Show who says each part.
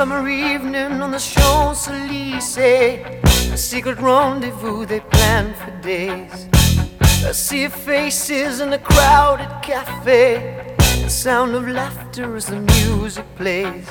Speaker 1: summer evening on the Champs Elysees. A secret rendezvous they planned for days. I see faces in a crowded cafe. The sound of laughter as the music plays.